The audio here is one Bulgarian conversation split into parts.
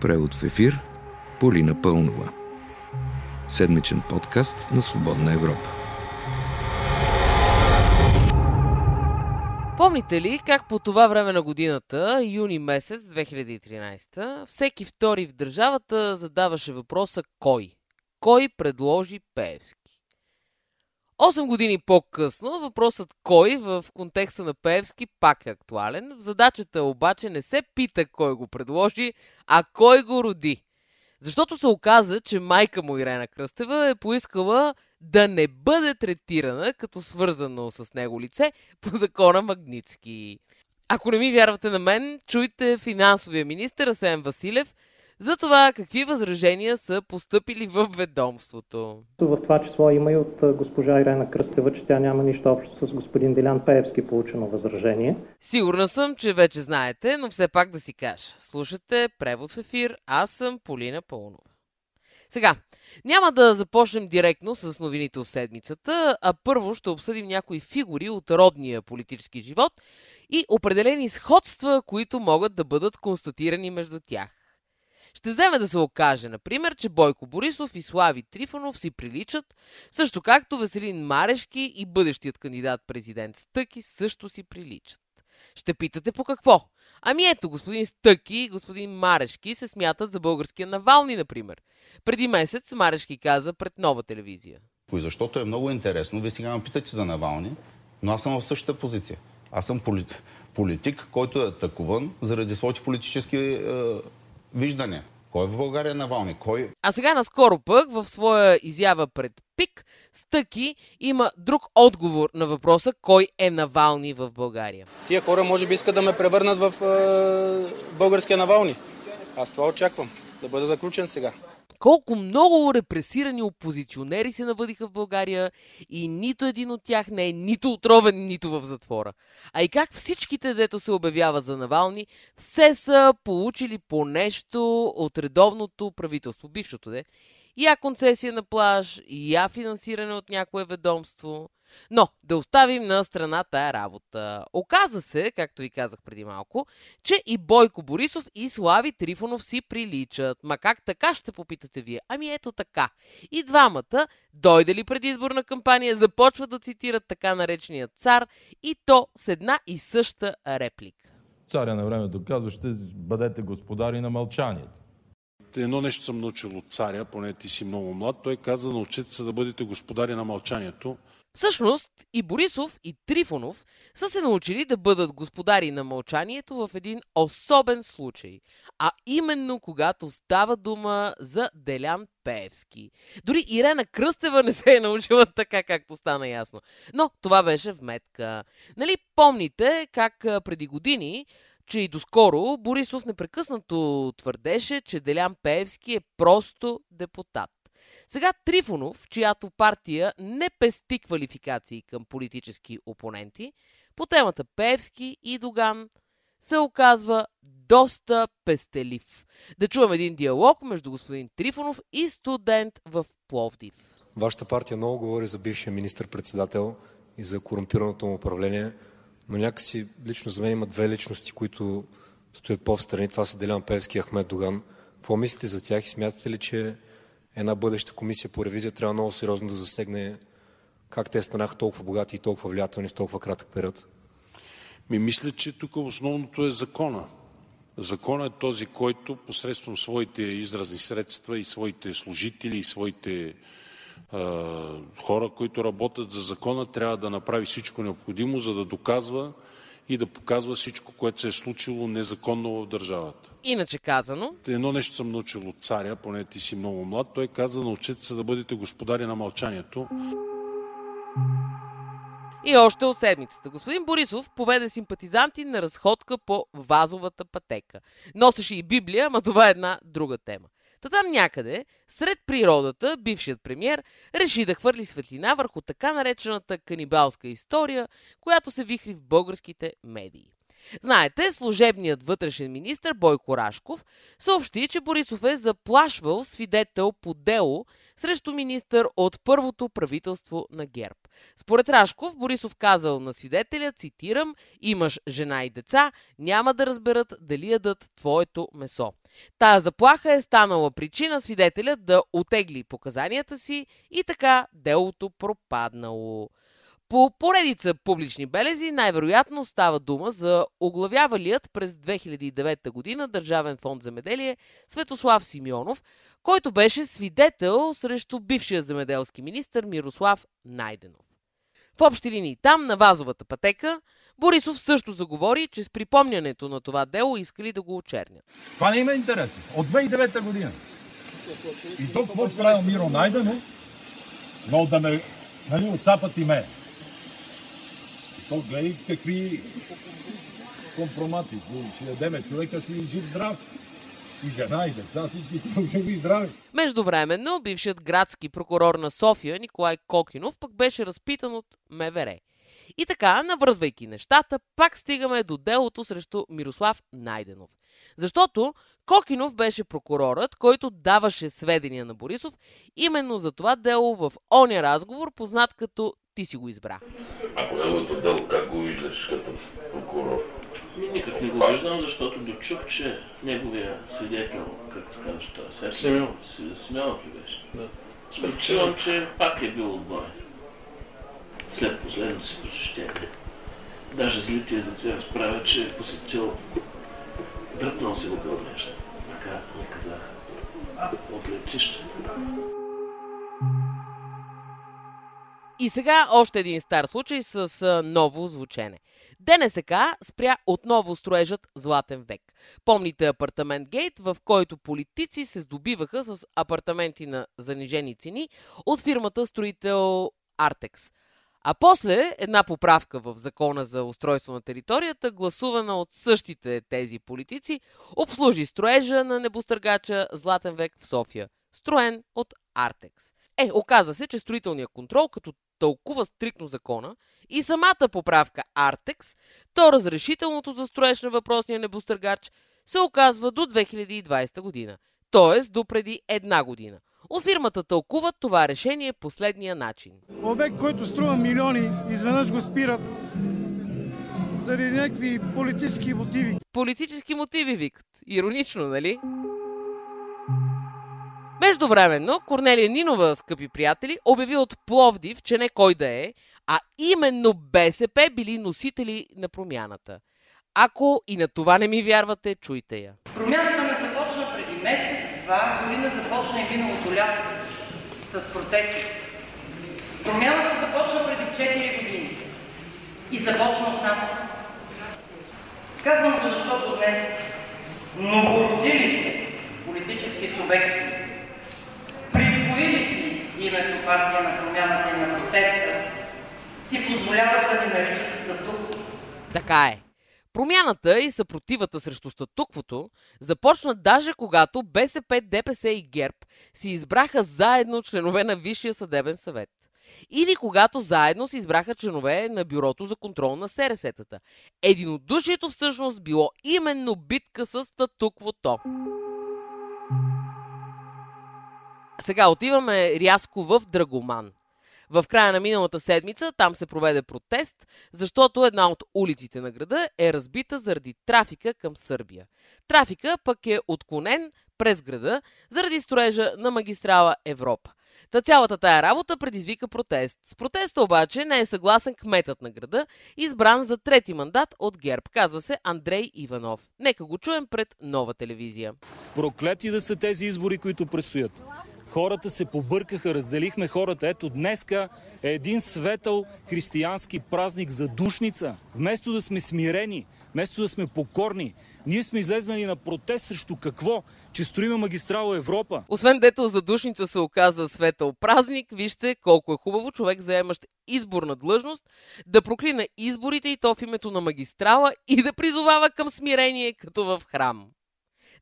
Превод в ефир Полина Пълнова. Седмичен подкаст на Свободна Европа. Помните ли как по това време на годината, юни месец 2013, всеки втори в държавата задаваше въпроса кой? Кой предложи Пеевски? 8 години по-късно въпросът кой в контекста на Пеевски пак е актуален. Задачата обаче не се пита кой го предложи, а кой го роди. Защото се оказа, че майка му Ирена Кръстева е поискала да не бъде третирана като свързано с него лице по закона Магницки. Ако не ми вярвате на мен, чуйте финансовия министр Асен Василев – за това какви възражения са поступили в ведомството. В това число има и от госпожа Ирена Кръстева, че тя няма нищо общо с господин Делян Пеевски получено възражение. Сигурна съм, че вече знаете, но все пак да си кажа. Слушате превод в ефир, аз съм Полина Пълнова. Сега, няма да започнем директно с новините от седмицата, а първо ще обсъдим някои фигури от родния политически живот и определени сходства, които могат да бъдат констатирани между тях. Ще вземе да се окаже, например, че Бойко Борисов и Слави Трифонов си приличат, също както Веселин Марешки и бъдещият кандидат президент Стъки също си приличат. Ще питате по какво? Ами ето, господин Стъки и господин Марешки се смятат за българския Навални, например. Преди месец Марешки каза пред нова телевизия. Защото е много интересно. Вие сега ме питате за Навални, но аз съм в същата позиция. Аз съм политик, политик който е атакуван заради своите политически е, виждане. Кой е в България Навални? Кой... А сега наскоро пък в своя изява пред ПИК Стъки има друг отговор на въпроса кой е Навални в България. Тия хора може би искат да ме превърнат в е, българския Навални. Аз това очаквам. Да бъда заключен сега колко много репресирани опозиционери се навъдиха в България и нито един от тях не е нито отровен, нито в затвора. А и как всичките, дето се обявяват за Навални, все са получили по нещо от редовното правителство, бившото де. Я концесия на плаж, я финансиране от някое ведомство, но да оставим на страна тая работа. Оказа се, както ви казах преди малко, че и Бойко Борисов и Слави Трифонов си приличат. Ма как така ще попитате вие? Ами ето така. И двамата, дойде ли предизборна кампания, започват да цитират така наречения цар и то с една и съща реплика. Царя на времето казва, ще бъдете господари на мълчанието. Едно нещо съм научил от царя, поне ти си много млад. Той каза, научете се да бъдете господари на мълчанието. Всъщност и Борисов и Трифонов са се научили да бъдат господари на мълчанието в един особен случай, а именно когато става дума за Делян Пеевски. Дори Ирена Кръстева не се е научила така, както стана ясно. Но това беше вметка. Нали помните как преди години че и доскоро Борисов непрекъснато твърдеше, че Делян Пеевски е просто депутат. Сега Трифонов, чиято партия не пести квалификации към политически опоненти, по темата Певски и Доган се оказва доста пестелив. Да чуем един диалог между господин Трифонов и студент в Пловдив. Вашата партия много говори за бившия министр-председател и за корумпираното му управление, но някакси лично за мен има две личности, които стоят по-встрани. Това са Делян Певски и Ахмед Доган. Какво мислите за тях и смятате ли, че една бъдеща комисия по ревизия трябва много сериозно да засегне как те станаха толкова богати и толкова влиятелни в толкова кратък период? Ми мисля, че тук основното е закона. Закона е този, който посредством своите изразни средства и своите служители и своите хора, които работят за закона, трябва да направи всичко необходимо, за да доказва и да показва всичко, което се е случило незаконно в държавата. Иначе казано. Едно нещо съм научил от царя, поне ти си много млад. Той каза, научете се да бъдете господари на мълчанието. И още от седмицата. Господин Борисов поведе симпатизанти на разходка по вазовата пътека. Носеше и Библия, ама това е една друга тема. Та там някъде, сред природата, бившият премьер реши да хвърли светлина върху така наречената канибалска история, която се вихри в българските медии. Знаете, служебният вътрешен министр Бойко Рашков съобщи, че Борисов е заплашвал свидетел по дело срещу министър от първото правителство на ГЕРБ. Според Рашков, Борисов казал на свидетеля, цитирам, имаш жена и деца, няма да разберат дали ядат твоето месо. Тая заплаха е станала причина свидетелят да отегли показанията си и така делото пропаднало. По поредица публични белези най-вероятно става дума за оглавявалият през 2009 година Държавен фонд земеделие Светослав Симеонов, който беше свидетел срещу бившия земеделски министр Мирослав Найденов. В общи линии там, на вазовата пътека, Борисов също заговори, че с припомнянето на това дело искали да го очернят. Това не има интерес. От 2009 година. И тук какво правил Миро Найденов, но да ме нали, отцапат и ме. То гледай какви компромати. Ще дадеме човека си жив здрав. И жена, и деца, всички са живи здрави. Междувременно, бившият градски прокурор на София Николай Кокинов пък беше разпитан от МВР. И така, навързвайки нещата, пак стигаме до делото срещу Мирослав Найденов. Защото Кокинов беше прокурорът, който даваше сведения на Борисов именно за това дело в оня разговор, познат като ти си го избра. А неговото дело как го виждаш като прокурор? Ми никак не го виждам, защото дочух, че неговия свидетел, как се казва, това, Серхи, Симеон. Смелов ли беше? Да. Чувам, че пак е бил отбой. След последното си посещение. Даже злите езици разправят, че е посетил дръпнал си го нещо. Така ми казаха. От летище. И сега още един стар случай с ново звучене. ДНСК спря отново строежът Златен век. Помните апартамент Гейт, в който политици се здобиваха с апартаменти на занижени цени от фирмата строител Артекс. А после една поправка в закона за устройство на територията, гласувана от същите тези политици, обслужи строежа на небостъргача Златен век в София, строен от Артекс. Е, оказа се, че строителният контрол, като тълкува стрикно закона и самата поправка Артекс, то разрешителното за строеж на въпросния небостъргач се оказва до 2020 година, т.е. до преди една година. От фирмата тълкуват това решение последния начин. Обект, който струва милиони, изведнъж го спират заради някакви политически мотиви. Политически мотиви викат. Иронично, нали? Междувременно, Корнелия Нинова, скъпи приятели, обяви от Пловдив, че не кой да е, а именно БСП били носители на промяната. Ако и на това не ми вярвате, чуйте я. Промяната не започна преди месец, два, дори не започна и миналото лято с протести. Промяната започна преди 4 години и започна от нас. Казвам го, защото днес новородили сте политически субекти, името партия на промяната и на протеста, си позволяват да ни наричат статукво. Така е. Промяната и съпротивата срещу статуквото започна даже когато БСП, ДПС и ГЕРБ си избраха заедно членове на Висшия съдебен съвет. Или когато заедно си избраха членове на Бюрото за контрол на СРС-тата. Единодушието всъщност било именно битка с статуквото. Сега отиваме рязко в Драгоман. В края на миналата седмица там се проведе протест, защото една от улиците на града е разбита заради трафика към Сърбия. Трафика пък е отклонен през града заради строежа на магистрала Европа. Та цялата тая работа предизвика протест. С протеста обаче не е съгласен кметът на града, избран за трети мандат от ГЕРБ. Казва се Андрей Иванов. Нека го чуем пред нова телевизия. Проклети да са тези избори, които предстоят. Хората се побъркаха, разделихме хората. Ето днеска е един светъл християнски празник за душница. Вместо да сме смирени, вместо да сме покорни, ние сме излезнали на протест срещу какво? Че строиме магистрала Европа. Освен дето за душница се оказа светъл празник, вижте колко е хубаво човек, заемащ изборна длъжност, да проклина изборите и то в името на магистрала и да призовава към смирение, като в храм.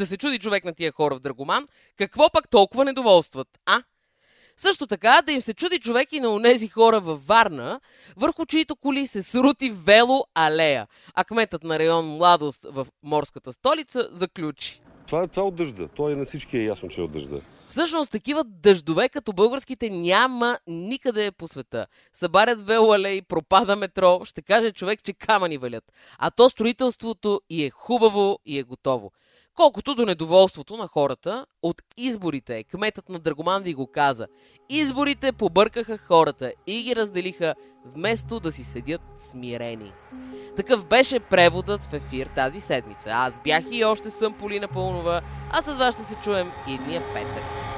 Да се чуди човек на тия хора в Драгоман, какво пък толкова недоволстват, а? Също така да им се чуди човек и на онези хора във Варна, върху чието коли се срути вело алея. А кметът на район Младост в морската столица заключи. Това, това е от дъжда. То е на всички е ясно, че е от дъжда. Всъщност такива дъждове като българските няма никъде по света. Събарят велоалеи, пропада метро, ще каже човек, че камъни валят. А то строителството и е хубаво и е готово. Колкото до недоволството на хората от изборите, кметът на Драгоман ви го каза. Изборите побъркаха хората и ги разделиха, вместо да си седят смирени. Такъв беше преводът в ефир тази седмица. Аз бях и още съм Полина Пълнова, а с вас ще се чуем идния петък.